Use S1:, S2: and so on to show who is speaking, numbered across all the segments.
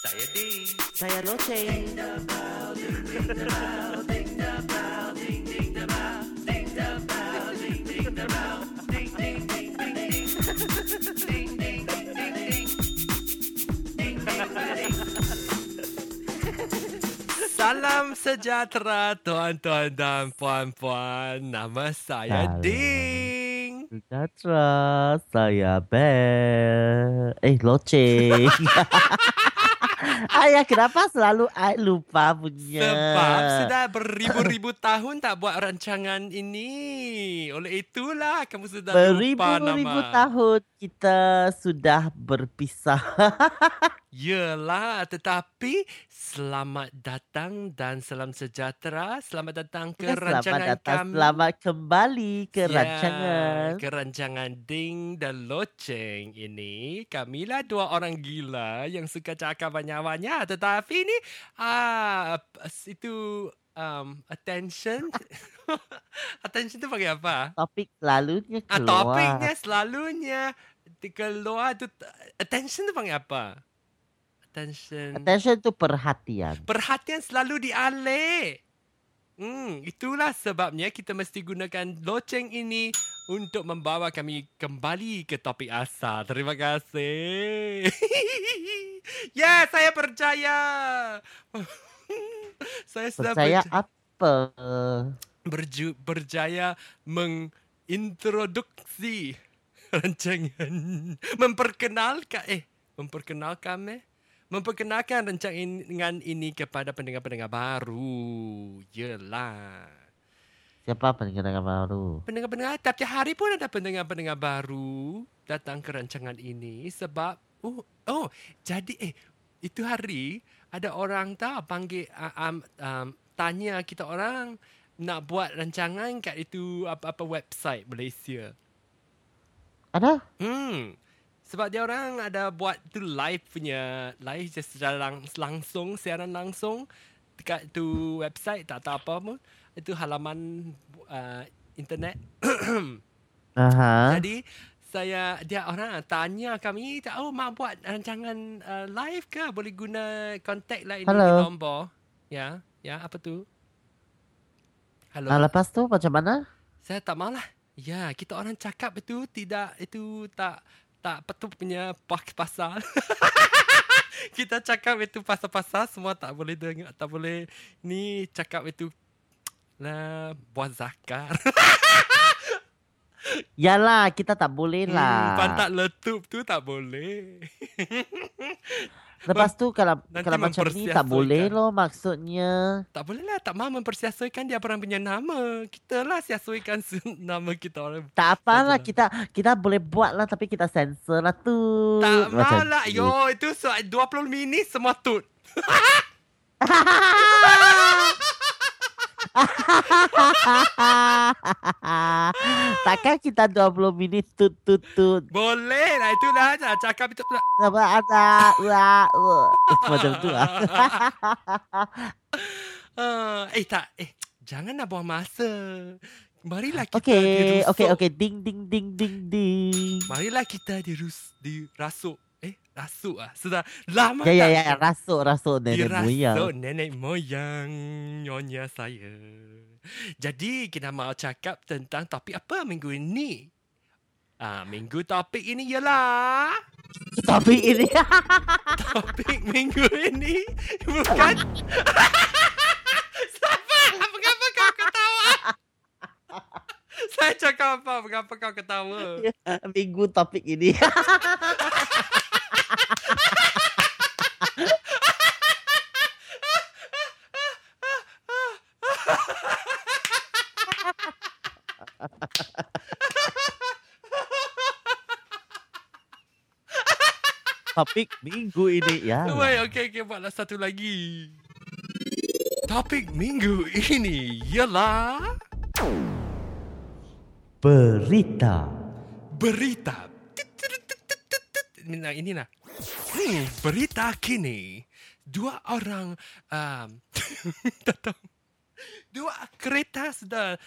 S1: Saya Ding.
S2: Saya Loceng.
S1: Salam sejahtera tuan-tuan dan puan-puan. Nama saya
S2: Salam.
S1: Ding.
S2: Sejahtera, saya Bel. Eh, Loceng. Ayah, kenapa selalu I lupa punya?
S1: Sebab sudah beribu-ribu tahun tak buat rancangan ini. Oleh itulah kamu sudah lupa
S2: Beribu-ribu
S1: nama.
S2: tahun kita sudah berpisah.
S1: Yelah, tetapi selamat datang dan salam sejahtera. Selamat datang ke
S2: selamat
S1: rancangan
S2: datang,
S1: kami.
S2: selamat kembali ke
S1: Ya,
S2: rancangan.
S1: Ke rancangan Ding dan Loceng ini. Kamilah dua orang gila yang suka cakap banyak-banyak. Tetapi ni, ah, itu um, attention. attention tu pakai apa?
S2: Topik selalunya
S1: Ah,
S2: keluar.
S1: topiknya selalunya keluar tu attention tu panggil apa? Attention.
S2: Attention tu perhatian.
S1: Perhatian selalu dialih. Hmm, itulah sebabnya kita mesti gunakan loceng ini untuk membawa kami kembali ke topik asal. Terima kasih. ya, saya percaya. saya sudah
S2: Percaya
S1: berj-
S2: apa?
S1: berju, berjaya mengintroduksi rancangan memperkenalkan eh memperkenalkan eh memperkenalkan rancangan ini kepada pendengar-pendengar baru. Yelah.
S2: Siapa pendengar baru?
S1: Pendengar-pendengar tiap hari pun ada pendengar-pendengar baru datang ke rancangan ini sebab oh oh jadi eh itu hari ada orang tahu panggil uh, um, um, tanya kita orang nak buat rancangan kat itu apa-apa website Malaysia.
S2: Ada?
S1: Hmm. Sebab dia orang ada buat tu live punya live just secara lang, langsung siaran langsung dekat tu website tak tahu apa pun itu halaman uh, internet
S2: Aha.
S1: Jadi saya dia orang tanya kami tahu mak buat rancangan uh, live ke boleh guna kontak lah ini
S2: Hello.
S1: nombor. Ya, ya apa tu? Halo.
S2: Nah, lepas tu macam mana?
S1: Saya tak malah. Ya, kita orang cakap itu tidak itu tak tak betul punya pas- pasal. kita cakap itu pasal-pasal semua tak boleh dengar, tak boleh ni cakap itu lah buat zakar.
S2: Yalah, kita tak boleh
S1: Hmm,
S2: lah.
S1: pantat letup tu tak boleh.
S2: Lepas tu kalau
S1: Nanti
S2: kalau macam ni tak boleh loh maksudnya.
S1: tak boleh lah, tak mahu mempersiasatkan dia orang punya nama. Kita lah siasatkan nama kita orang.
S2: Tak apalah kita kita boleh buat lah tapi kita sensor lah tu.
S1: Tak mahu lah. Yo, itu so, 20 minit semua tut.
S2: Takkan kita 20 minit tut tut tut.
S1: Boleh lah, itulah nak cakap itu.
S2: Sama ada wah, wah. macam tu lah.
S1: Uh, eh tak, eh jangan nak buang masa. Marilah kita
S2: Okey,
S1: dirusuk.
S2: okey, okey. Ding ding ding ding ding.
S1: Marilah kita dirus, dirasuk. Rasuk ah. Sudah lama
S2: Ya ya
S1: tak
S2: ya, rasuk rasuk nenek
S1: dirasuk
S2: moyang.
S1: nenek moyang nyonya saya. Jadi kita mau cakap tentang topik apa minggu ini? Ah, minggu topik ini ialah
S2: Tapi ini
S1: topik minggu ini bukan Siapa? Mengapa kau ketawa? Saya cakap apa? Mengapa kau ketawa?
S2: minggu topik ini. Topik minggu ini ya.
S1: Wait, okey, okey, buatlah satu lagi. Topik minggu ini ialah
S2: Berita.
S1: berita. Nah, ini lah. Hmm, berita kini. Dua orang um, tak tahu. Dua kereta sudah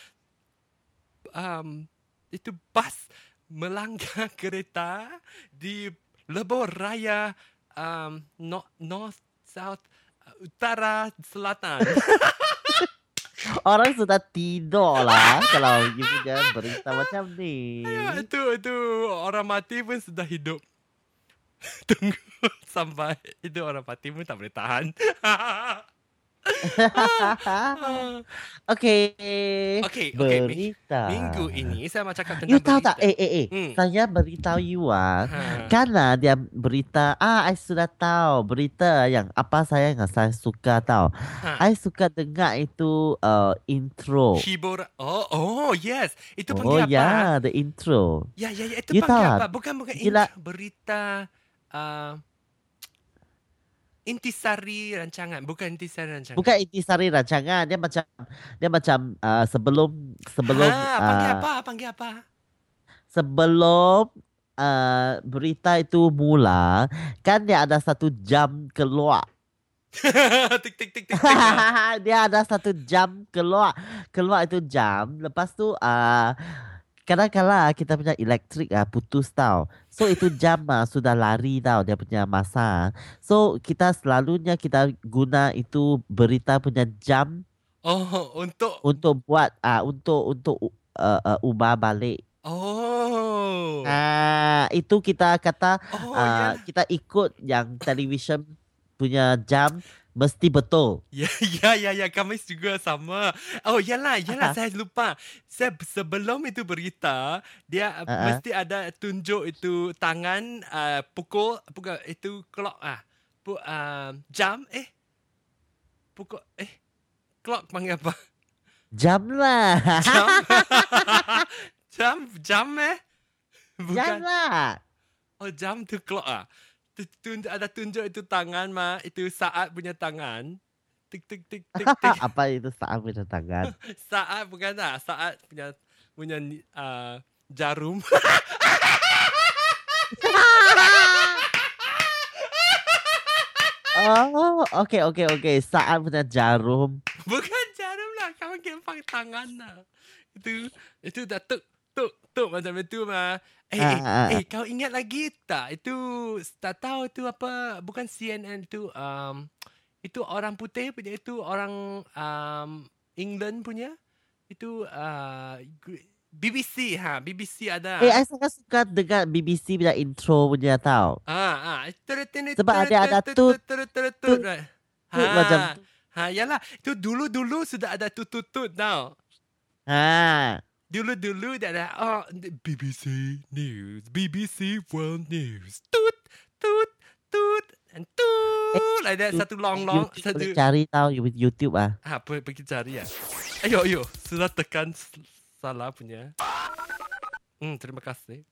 S1: um, itu bas melanggar kereta di lebuh raya um, north, north, south, uh, utara, selatan.
S2: Orang sudah tidur lah kalau you punya berita macam ni.
S1: ya, itu itu orang mati pun sudah hidup. Tunggu sampai itu orang mati pun tak boleh tahan.
S2: okay.
S1: Okay, okay.
S2: Berita.
S1: Minggu ini saya mau cakap tentang
S2: You tahu
S1: berita.
S2: tak? Eh, eh, eh.
S1: Hmm.
S2: Saya beritahu you ah.
S1: Ha.
S2: Kan ah, dia berita. Ah, I sudah tahu berita yang apa saya yang saya suka tahu.
S1: Ha.
S2: I suka dengar itu uh, intro.
S1: Hibur. Oh, oh, yes. Itu
S2: Oh
S1: panggil apa?
S2: ya, the intro.
S1: Ya, ya, ya. Itu
S2: You
S1: panggil
S2: tahu
S1: apa? Bukan, bukan.
S2: Gila.
S1: Intro, berita. Uh, intisari rancangan. Bukan intisari rancangan.
S2: Bukan intisari rancangan, dia macam dia macam uh, sebelum sebelum
S1: ha, panggil
S2: uh,
S1: apa? Panggil apa?
S2: sebelum uh, berita itu mula, kan dia ada satu jam keluar.
S1: tik, tik, tik, tik, tik. ah.
S2: dia ada satu jam keluar. Keluar itu jam. Lepas tu uh, kadang-kadang kita punya elektrik ah putus tau. So itu jam ah sudah lari tau dia punya masa. So kita selalunya kita guna itu berita punya jam
S1: Oh, untuk...
S2: untuk buat ah untuk untuk uh, uh, ubah balik.
S1: Oh.
S2: Ah itu kita kata
S1: Oh,
S2: ah
S1: ya.
S2: kita ikut yang television punya jam mesti betul.
S1: Ya, ya, ya, ya. Kami juga sama. Oh, yalah, yalah.
S2: Ah.
S1: saya lupa. Saya sebelum itu berita, dia uh,
S2: Ah, ah.
S1: mesti ada tunjuk itu tangan uh, pukul, pukul itu clock ah. Pu, uh, jam eh. Pukul eh. Clock panggil apa?
S2: Jam lah.
S1: Jam. jam, jam eh.
S2: Jam lah.
S1: Oh, jam tu clock ah. Tu, tunjuk, ada tunjuk itu tangan mah, itu saat punya tangan. Tik tik tik tik tik.
S2: Apa itu saat punya tangan?
S1: saat bukan tak saat punya punya uh, jarum
S2: Oh, okay, okay, okay. Saat punya jarum.
S1: bukan jarum lah kamu kempang tangan lah itu itu dah tuk tuk macam itu mah eh
S2: Ah,
S1: eh,
S2: ah,
S1: eh kau ingat lagi tak itu tak tahu itu apa bukan CNN itu um, itu orang putih punya itu orang um, England punya itu uh, BBC ha BBC ada
S2: Eh, I sangat suka dengar BBC punya intro punya tau.
S1: Ah, ah. Tut, tut,
S2: Sebab ada- ada
S1: tut,
S2: tut,
S1: tut, right.
S2: tut macam tu.
S1: Ha, yalah. Itu dulu-dulu sudah ada tut-tut-tut tau.
S2: Ha.
S1: Dulu-dulu dia ada oh, BBC News, BBC World News. Tut, tut, tut, and tut. Like that, satu long-long.
S2: YouTube
S1: Satu.
S2: boleh cari tau you- YouTube ah.
S1: Ah, pergi, pergi cari ya. Ayo, ayo. Sudah tekan salah punya. Hmm, terima kasih.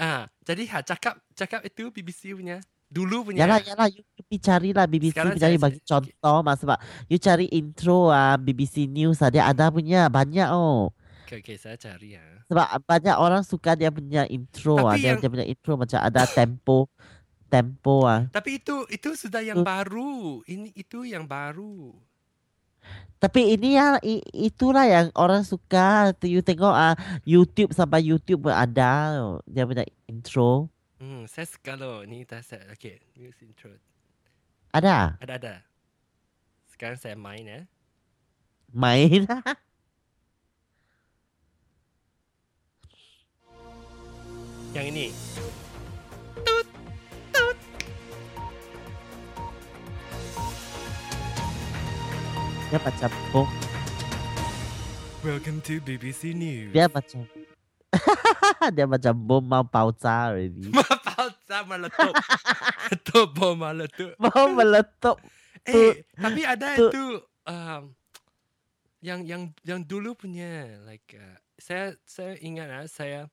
S1: Ah, jadi ha cakap cakap itu BBC punya. Dulu punya.
S2: Yalah, yalah, you pergi carilah BBC
S1: Sekarang
S2: cari bagi contoh mas sebab you cari intro ah BBC News ah dia ada punya banyak oh.
S1: Okay, okay, saya cari ya.
S2: Sebab banyak orang suka dia punya intro ah dia,
S1: yang-
S2: dia punya intro macam ada tempo tempo ah.
S1: Tapi itu itu sudah yang
S2: Tu-
S1: baru. Ini itu yang baru.
S2: Tapi ini ya itulah yang orang suka. You tengok ah YouTube sampai YouTube pun ada dia punya intro.
S1: Hmm, saya suka loh. Ni dah saya. Okay, news intro.
S2: Ada
S1: Ada ada. Sekarang saya main ya.
S2: main.
S1: Yang ini.
S2: dia macam bom.
S1: Welcome to BBC News.
S2: Dia macam dia macam bom mau pauca already.
S1: Mapalsa meletup. Meletup bom meletup.
S2: Mau meletup.
S1: Eh, tapi ada
S2: tu-
S1: itu um, yang yang yang dulu punya like uh, saya saya ingat ah saya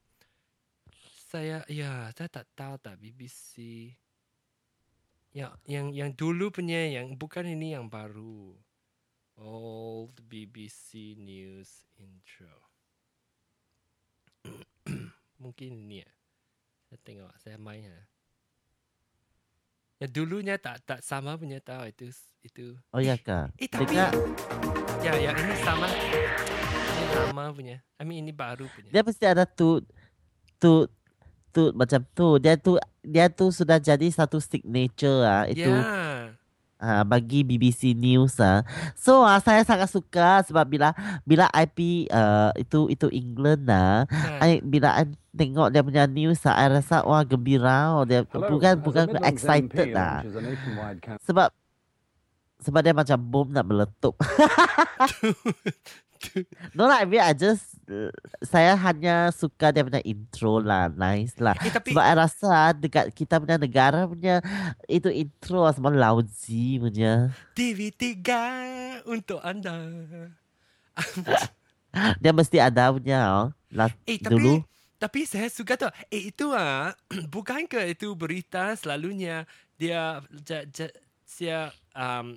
S1: saya ya saya tak tahu tak BBC yang yang yang dulu punya yang bukan ini yang baru old BBC News intro mungkin ini ya saya tengok saya main ya yang dulunya tak tak sama punya tahu itu itu
S2: Oh ya kah?
S1: Eh tapi
S2: Dengar
S1: ya yang ini sama. Ini lama punya. I mean ini baru punya.
S2: dia mesti ada tut tut astute macam tu. Dia tu dia tu sudah jadi satu signature ah itu
S1: Ya.
S2: ah, bagi BBC News ah. So ah, saya sangat suka sebab bila bila IP uh, itu itu England ah,
S1: Ha.
S2: I, bila I tengok dia punya news ah, I rasa wah gembira. Dia
S3: Hello,
S2: bukan
S3: as
S2: bukan excited
S3: MP,
S2: lah. Sebab sebab dia macam bom nak meletup. No lah, I mean I just saya hanya suka dia punya intro lah, nice lah.
S1: Eh, tapi
S2: Sebab I rasa dekat kita punya negara punya itu intro semua lousy punya.
S1: TV3 untuk anda.
S2: Dia mesti ada punya oh. Lah,
S1: Eh tapi
S2: dulu.
S1: tapi saya suka tu. Eh itu ah bukan ke itu berita selalunya dia ja, ja, sia um,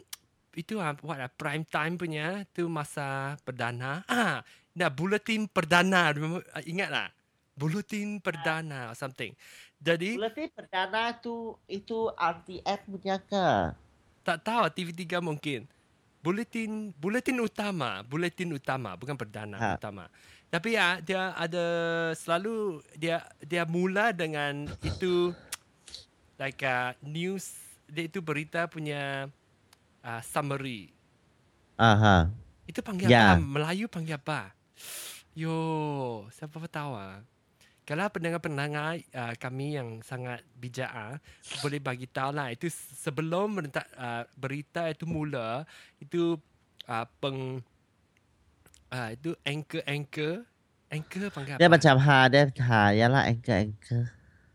S1: itu ah what ah, prime time punya tu masa perdana. Ah, nah bulletin perdana ah, ingat tak? Bulletin perdana or something. Jadi
S2: Buletin perdana tu itu RTF punya ke?
S1: tak tahu TV3 mungkin. Bulletin bulletin utama, bulletin utama bukan perdana
S2: Ha.
S1: utama. Tapi ya dia ada selalu dia dia mula dengan itu like uh, news dia itu berita punya uh, summary.
S2: Aha.
S1: Itu panggil
S2: Ya.
S1: apa? Melayu panggil apa? Yo, siapa tahu ah. Kalau pendengar-pendengar uh, kami yang sangat bijak ah, boleh bagi tahu lah. Itu sebelum berita, uh, berita itu mula, itu uh, peng uh, itu anchor-anchor. Anchor panggil
S2: Dia
S1: apa?
S2: macam ha dia ha yalah anchor anchor.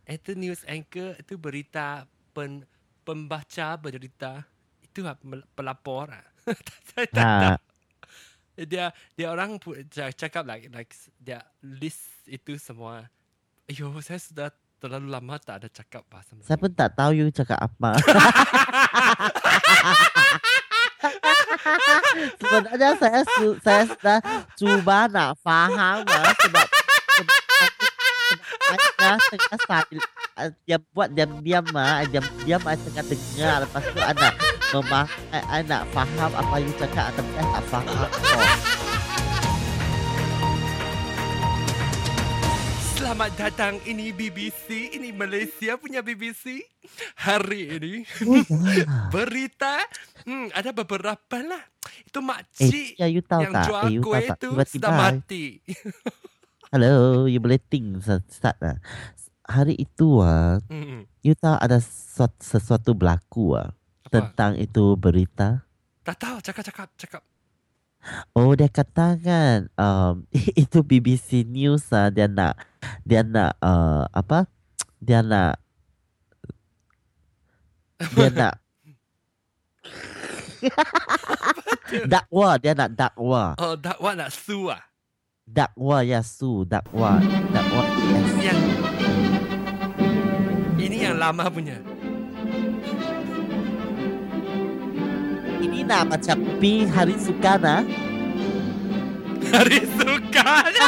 S1: Itu news anchor itu berita pen, pembaca berita. Itu ah, mel- pelapor. ah. Saya tak tahu.
S2: Ha.
S1: Dia dia orang ca- cakap like like dia list itu semua. Ayo, saya sudah terlalu lama tak ada cakap bahasa Melayu.
S2: Saya pun tak tahu you cakap apa. Sebenarnya saya su- saya sudah cuba nak faham lah sebab saya tengah uh, dia buat diam-diam ah, diam-diam saya tengah dengar lepas tu anak memah I nak faham apa you cakap tapi saya tak faham kok.
S1: Selamat datang ini BBC, ini Malaysia punya BBC. Hari ini
S2: Oh, ya.
S1: berita hmm, ada beberapa lah. Itu
S2: Eh,
S1: makcik
S2: ya you tahu
S1: yang
S2: tak?
S1: jual
S2: Eh, you tahu
S1: kuih
S2: tak?
S1: tu
S2: Tiba-tiba
S1: sudah mati.
S2: Hello, you boleh think start lah. Hari itu ah,
S1: Hmm,
S2: you tahu ada sesuatu, sesuatu berlaku ah? Tentang itu berita.
S1: Tak tahu, cakap-cakap, cakap.
S2: Oh dia katakan um, itu BBC News ah dia nak dia nak uh, apa dia nak dia nak dakwa dia nak dakwa
S1: Oh, dakwa nak sue ah?
S2: dakwa ya su dakwa dakwa yes.
S1: Yang ini yang lama punya.
S2: Ini nak macam hari sukan ah
S1: Hari sukan.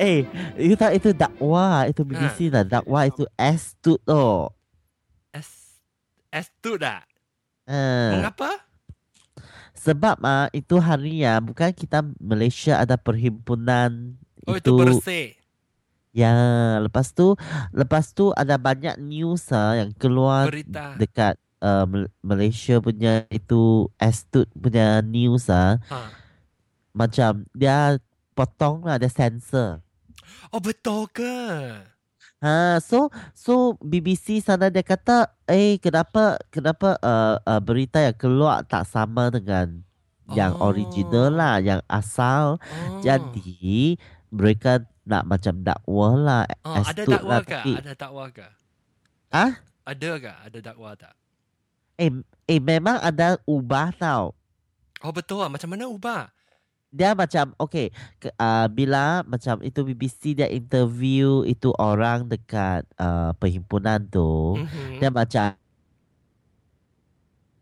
S2: eh you tahu itu dakwa itu BBC lah dakwa itu S tu tu
S1: S S tu dah.
S2: uh,
S1: Mengapa?
S2: Sebab ah itu hari ya bukan kita Malaysia ada perhimpunan
S1: Oh itu, bersih.
S2: Ya lepas tu lepas tu ada banyak news ah yang keluar
S1: Berita.
S2: dekat uh, Mal- Malaysia punya itu astute punya news ah
S1: Ha.
S2: macam dia potong lah dia censor.
S1: Oh betul ke?
S2: Ha so so BBC sana dia kata eh kenapa kenapa uh, uh, berita yang keluar tak sama dengan yang
S1: Oh.
S2: original lah yang asal
S1: Oh.
S2: Jadi mereka nak macam dakwa lah.
S1: Oh, ada dakwa
S2: lah,
S1: ke?
S2: tapi,
S1: Ada dakwa ke?
S2: Ah?
S1: Ada ke? Ada dakwa tak?
S2: eh, eh memang ada ubah tau.
S1: Oh betul ah. Macam mana ubah?
S2: Dia macam okay ke, uh, bila macam itu BBC dia interview itu orang dekat uh, perhimpunan tu.
S1: Mhm.
S2: Dia macam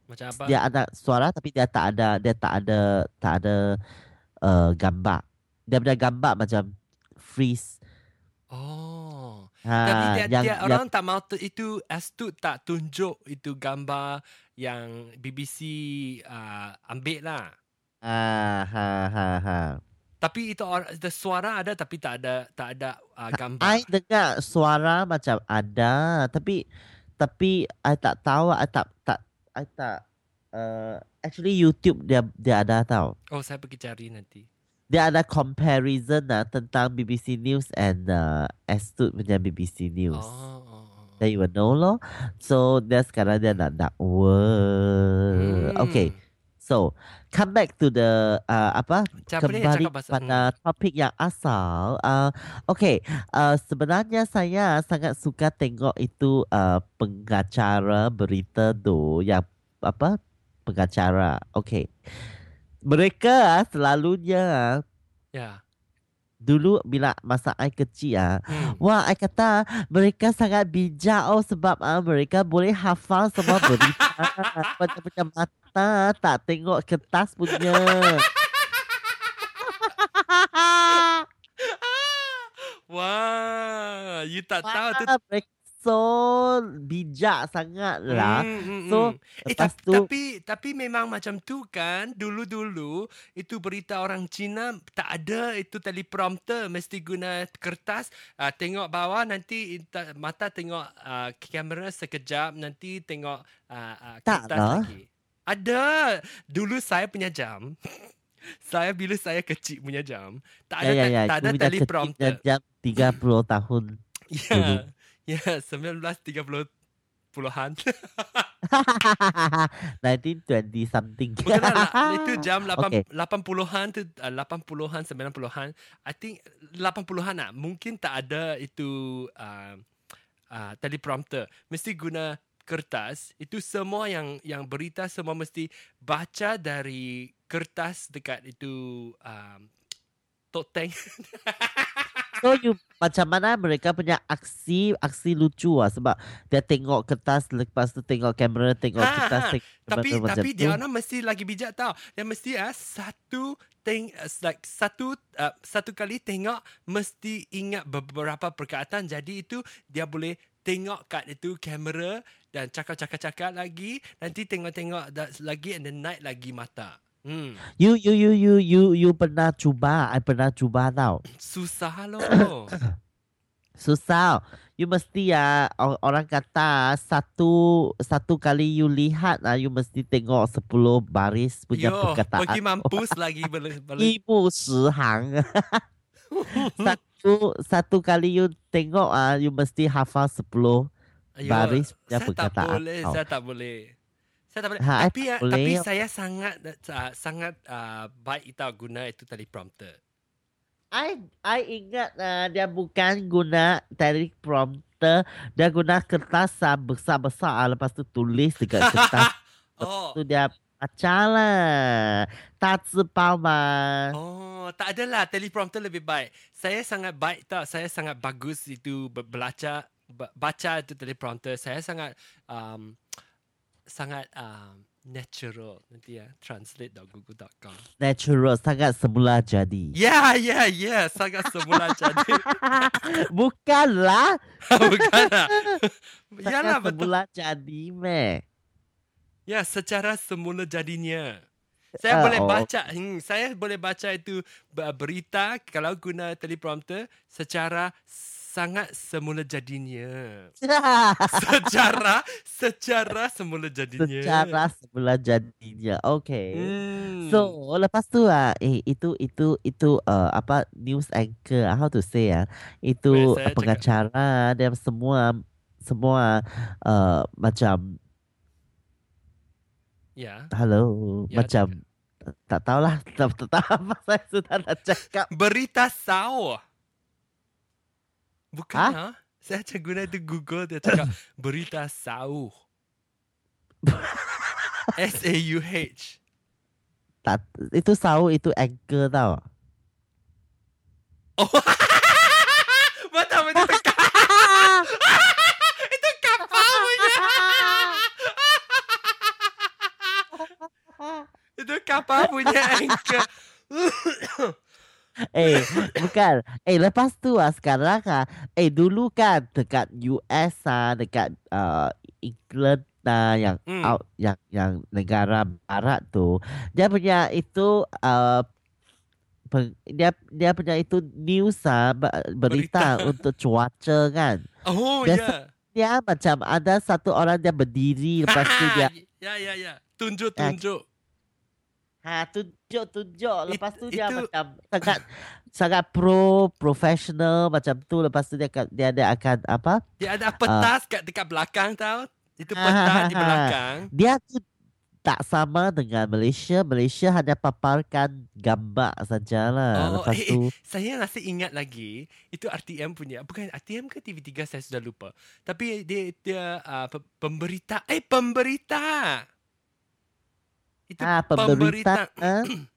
S1: Macam apa?
S2: dia ada suara tapi dia tak ada dia tak ada tak ada uh, gambar. Dia punya gambar macam freeze.
S1: Oh.
S2: Ha,
S1: Tapi dia,
S2: yang,
S1: dia
S2: yang
S1: orang tak mau tu, itu astute tak tunjuk itu gambar yang BBC uh, ambil lah.
S2: ah, ha ha ha.
S1: Tapi itu orang the suara ada tapi tak ada tak ada uh, gambar.
S2: I dengar suara macam ada tapi tapi I tak tahu I tak tak I tak uh, actually YouTube dia dia ada tahu.
S1: Oh, saya pergi cari nanti.
S2: Dia ada comparison lah tentang BBC News and uh, Astute punya BBC News.
S1: Oh.
S2: Then you will know loh. So dia sekarang dia nak nak.
S1: Hmm.
S2: Okay. So come back to the uh, apa
S1: Macam
S2: kembali
S1: cakap bahasa
S2: pada topik yang asal. Uh, okay, uh, sebenarnya saya sangat suka tengok itu uh, pengacara berita tu yang apa pengacara. Okay, mereka ah, selalunya ah,
S1: Ya.
S2: dulu bila masa I kecil ah,
S1: Hmm.
S2: wah I kata mereka sangat bijak oh sebab ah mereka boleh hafal semua berita. Macam macam mata tak tengok kertas punya.
S1: Wah, you tak tahu tu.
S2: Mereka so bijak sangat lah.
S1: Hmm, hmm,
S2: So,
S1: hmm. eh,
S2: lepas
S1: tapi,
S2: tu
S1: tapi tapi memang macam tu kan dulu-dulu itu berita orang Cina tak ada itu teleprompter mesti guna kertas uh, tengok bawah nanti inta- mata tengok uh, kamera sekejap nanti tengok uh, uh,
S2: Tak
S1: kertas
S2: lah.
S1: lagi. Ada. Dulu saya punya jam. saya bila saya kecil punya jam tak ada
S2: ya ya ya,
S1: tak ada
S2: itu bila
S1: teleprompter.
S2: jam 30 tahun. dulu.
S1: Ya, ya 1930 puluhan.
S2: 1920 something.
S1: Bukan lah, itu jam 8,
S2: Okay.
S1: 80-an tu uh, 80-an 90-an. I think 80-an lah. Mungkin tak ada itu uh, uh, teleprompter. Mesti guna kertas. Itu semua yang yang berita semua mesti baca dari kertas dekat itu um, tank.
S2: So you macam mana mereka punya aksi aksi lucu ah sebab dia tengok kertas lepas tu tengok kamera tengok
S1: Ha,
S2: kertas
S1: ha.
S2: tengok
S1: tapi
S2: kamera
S1: tapi dia orang mesti lagi bijak tau. Dia mesti ah satu teng uh, like satu uh, satu kali tengok mesti ingat beberapa perkataan jadi itu dia boleh tengok kat itu kamera dan cakap-cakap-cakap lagi nanti tengok-tengok lagi and then naik lagi mata. Hmm.
S2: You you you you you you pernah cuba? I pernah cuba tau.
S1: Susah lo.
S2: Susah. You mesti ya orang kata satu satu kali you lihat lah, you mesti tengok sepuluh baris punya
S1: Yo,
S2: perkataan.
S1: Yo, mampus lagi
S2: beli Ibu sehang. satu satu kali you tengok ah, you mesti hafal
S1: sepuluh
S2: baris punya
S1: saya
S2: perkataan.
S1: Tak
S2: boleh,
S1: saya tak boleh. Saya tak boleh.
S2: Ha,
S1: tapi
S2: tak
S1: ah,
S2: boleh.
S1: tapi saya sangat uh, sangat uh, baik tahu guna itu teleprompter.
S2: I I ingat uh, dia bukan guna teleprompter, dia guna kertas ah, besar-besar ah, lepas tu tulis dekat kertas
S1: oh.
S2: tu dia baca lah. Tak zibao mah.
S1: Oh, tak adalah teleprompter lebih baik. Saya sangat baik tak, saya sangat bagus itu be- belajar ba- baca itu teleprompter. Saya sangat um, sangat um, natural nanti ya translate.google.com.
S2: Natural sangat semula jadi.
S1: Ya, ya, ya, sangat semula jadi.
S2: Bukanlah.
S1: Bukan lah.
S2: Sangat
S1: betul.
S2: semula jadi meh.
S1: Ya, secara semula jadinya. Saya
S2: Ah,
S1: boleh
S2: oh.
S1: baca, hmm, saya boleh baca itu be- berita kalau guna teleprompter secara sangat semula jadinya. secara secara semula jadinya.
S2: Secara semula jadinya. Okay.
S1: Hmm.
S2: So lepas tu ah eh itu itu itu uh, apa news anchor ah, how to say ah itu
S1: Boleh saya cakap.
S2: pengacara dan semua semua uh, macam
S1: ya,
S2: hello
S1: Ya,
S2: macam tak tahulah tak, tak tahu apa saya sudah nak cakap.
S1: berita sawah. Bukan
S2: Ha?
S1: ha? Saya cakap guna itu Google dia cakap berita sauh. S A U H.
S2: Tak itu tahu itu anchor tau.
S1: Oh. betul betul itu ka- itu kapal punya. itu kapal punya anchor.
S2: Eh, bukan. Eh, lepas tu ah sekarang ah, eh dulu kan dekat US ah, dekat uh, England ah yang
S1: Hmm.
S2: out yang yang negara barat tu, dia punya itu uh, peng- dia dia punya itu news ah be- berita,
S1: Berita.
S2: untuk cuaca kan.
S1: Oh
S2: Biasa-
S1: ya.
S2: Dia macam ada satu orang dia berdiri lepas tu dia
S1: ya ya ya. Tunjuk tunjuk.
S2: Ha tunjuk tunjuk lepas tu dia
S1: itu-
S2: macam sangat sangat pro professional macam tu lepas tu dia akan dia dia akan apa?
S1: Dia ada petas kat dekat belakang tau. Itu
S2: ha,
S1: petas
S2: ha,
S1: di belakang.
S2: Dia tu tak sama dengan Malaysia. Malaysia hanya paparkan gambar sajalah.
S1: Oh,
S2: lepas
S1: eh,
S2: tu
S1: eh, saya masih ingat lagi itu RTM punya bukan RTM ke TV3 saya sudah lupa. Tapi dia dia uh, pe- pemberita eh pemberita. Itu
S2: ah pemberita ah,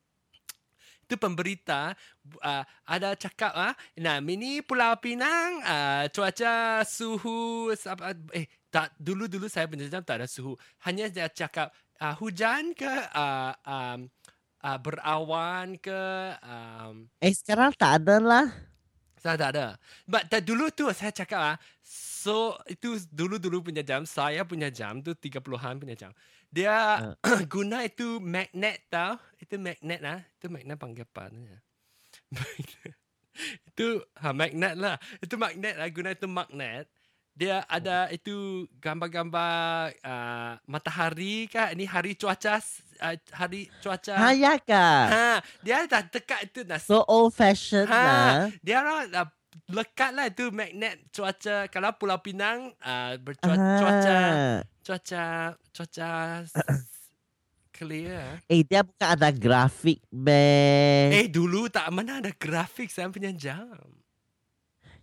S1: itu pemberita uh, ada cakap ah nah ini Pulau Pinang uh, cuaca suhu eh tak dulu dulu saya punya jam tak ada suhu hanya dia cakap uh, hujan ke uh, um, uh, berawan ke um,
S2: eh sekarang tak ada lah.
S1: saya tak ada. But tak dulu tu saya cakap ah, so itu dulu-dulu punya jam, saya punya jam tu 30-an punya jam. Dia guna itu magnet tau. Itu magnet ah. Itu magnet panggil apa itu ha magnet lah. Itu magnet lah guna itu magnet. Dia ada itu gambar-gambar uh, matahari kah? Ini hari cuaca uh, hari cuaca.
S2: Ha ya kah?
S1: Ha, dia dah dekat itu dah
S2: So old fashion
S1: Ha.
S2: lah.
S1: dia orang uh, lekat lah itu magnet cuaca kalau Pulau Pinang uh, bercuaca
S2: Ah.
S1: cuaca cuaca cuaca clear.
S2: Eh dia bukan ada grafik meh.
S1: Eh dulu tak mana ada grafik saya punya jam.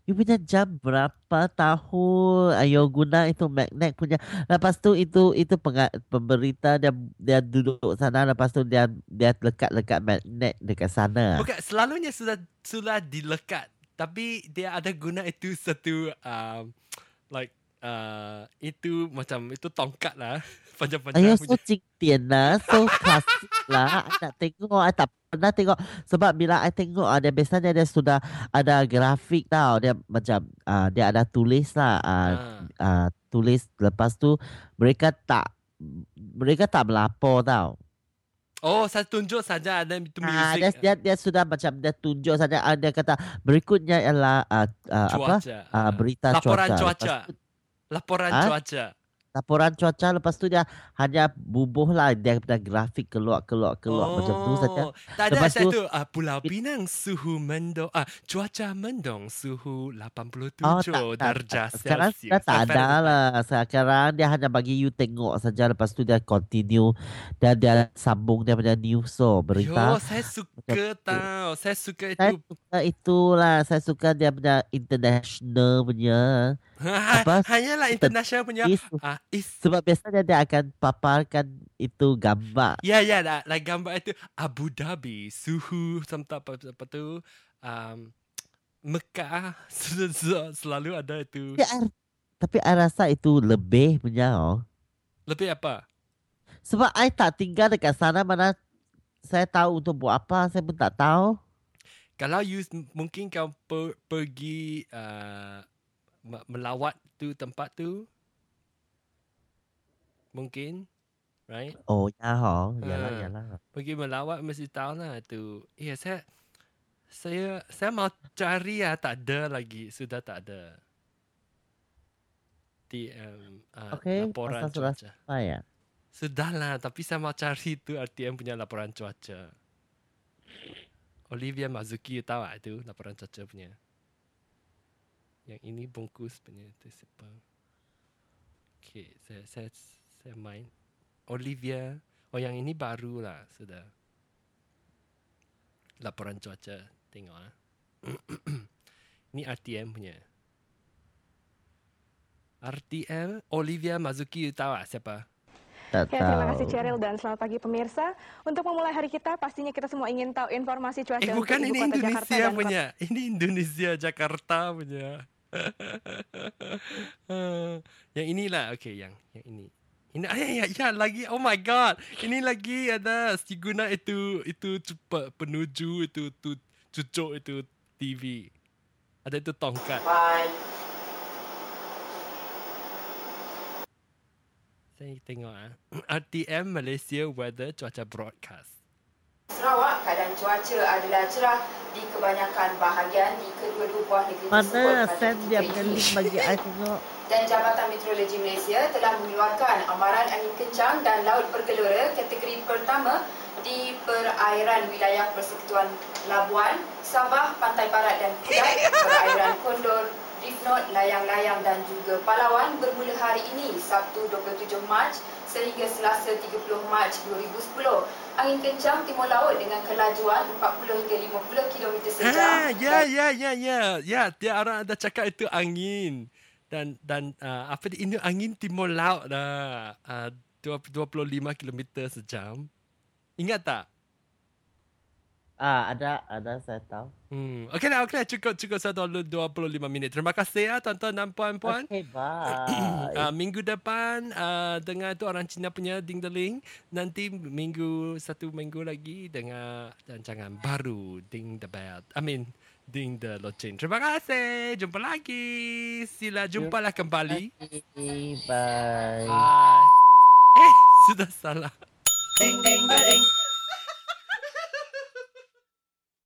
S2: You punya jam berapa tahun? Ayo guna itu magnet punya. Lepas tu itu itu penga, pemberita dia dia duduk sana lepas tu dia dia lekat-lekat magnet dekat sana.
S1: Bukan selalunya sudah sudah dilekat tapi dia ada guna itu satu um, like uh, itu macam itu tongkat lah. Panjang-panjang punya.
S2: so cingtian lah So klasik lah. I tengok I tak pernah tengok. Sebab bila I tengok ah, Dia biasanya dia sudah Ada grafik tau. Dia macam uh, Dia ada tulis lah. Uh,
S1: Ah.
S2: uh, Tulis Lepas tu Mereka tak Mereka tak melapor tau
S1: Oh, saya tunjuk saja ada itu
S2: Ah,
S1: music.
S2: dia, dia, dia sudah macam Dia tunjuk saja ah, Dia kata Berikutnya ialah uh, uh, Apa
S1: cuaca.
S2: uh,
S1: ah.
S2: Berita
S1: Laporan
S2: cuaca
S1: cuaca.
S2: Lepas tu,
S1: Laporan
S2: Ah?
S1: cuaca.
S2: Laporan cuaca Lepas tu dia Hanya bubuh lah Dia punya grafik Keluar-keluar-keluar Macam tu saja
S1: Oh, Tak ada
S2: Lepas
S1: saya
S2: tu-
S1: uh, Pulau Pinang suhu mendong ah cuaca mendong suhu 87
S2: Oh, tak,
S1: darjah
S2: tak. Sekarang
S1: Celsius.
S2: dah tak ada lah. Sekarang dia hanya bagi you tengok saja. Lepas tu dia continue. Dan dia sambung dia punya news so,
S1: Yo,
S2: berita.
S1: saya suka tau. Saya suka
S2: Saya
S1: itu.
S2: suka itulah. Saya suka dia punya international punya. Apa?
S1: Hanyalah international punya.
S2: Is,
S1: Ah, is
S2: sebab biasanya dia akan paparkan itu gambar.
S1: Ya ya lah, lah gambar itu Abu Dhabi suhu sampai apa, apa tu um, Mekah sel- sel- selalu ada itu.
S2: Tapi I, tapi I rasa itu lebih punya oh.
S1: Lebih apa?
S2: Sebab I tak tinggal dekat sana mana saya tahu untuk buat apa. Saya pun tak tahu.
S1: Kalau you mungkin kau per, pergi uh, melawat tu tempat tu mungkin right
S2: Oh ya oh. Yalah,
S1: Ah.
S2: yalah.
S1: pergi melawat mesti tahu lah tu ya saya saya saya mau cari ya tak ada lagi sudah tak ada di um, uh,
S2: Okey,
S1: laporan
S2: asal sudah
S1: cuaca
S2: Apa ya?
S1: Sudahlah, tapi saya mau cari tu RTM punya laporan cuaca. Olivia Mazuki tahu tak itu laporan cuaca punya. Yang ini bungkus punya tu siapa? Okay, saya saya saya main. Olivia, oh yang ini baru lah sudah. Laporan cuaca, tengok ah. ini RTM punya. RTM Olivia Mazuki tahu tak siapa?
S2: Tak
S3: Ya, terima kasih Cheryl dan selamat pagi pemirsa. Untuk memulai hari kita, pastinya kita semua ingin tahu informasi cuaca
S1: Eh bukan ini
S3: Jakarta
S1: Indonesia
S3: dan
S1: punya. Ini Indonesia Jakarta punya. Yang inilah okey yang yang ini. Ini ya, ya, ya lagi oh my god. Ini lagi ada si guna itu itu cepat penuju itu tu cucuk itu TV. Ada itu tongkat. Saya tengok ah. RTM Malaysia Weather Cuaca Broadcast.
S4: Sarawak keadaan cuaca adalah cerah di kebanyakan bahagian di kedua-dua buah negeri tersebut.
S2: Mana send dia link bagi I tengok.
S4: Dan Jabatan Meteorologi Malaysia telah mengeluarkan amaran angin kencang dan laut bergelora kategori pertama di perairan wilayah Persekutuan Labuan, Sabah, Pantai Barat dan Kedah, perairan Kondor, Note, Layang-Layang dan juga Palawan bermula hari ini, Sabtu 27 Mac sehingga Selasa 30 Mac 2010. Angin kencang timur laut dengan kelajuan 40 hingga 50 km sejam.
S1: Ha, ya,
S4: dan
S1: ya, ya, ya. Ya, dia orang ada cakap itu angin. Dan dan uh, apa dia, ini angin timur laut dah. Uh, 25 km sejam. Ingat tak?
S2: Ah, ada, ada saya tahu.
S1: Hmm. Okey lah, okey lah. Cukup, cukup satu 25 minit. Terima kasih ya, tuan-tuan dan puan-puan.
S2: Okay, bye.
S1: Uh, minggu depan uh, dengar tu orang Cina punya ding deling. Nanti minggu satu minggu lagi dengar rancangan baru ding the bell. I mean ding the loceng. Terima kasih. Jumpa lagi. Sila jumpalah kembali.
S2: Okay, bye.
S1: Bye. Eh, sudah salah. Ding ding ding.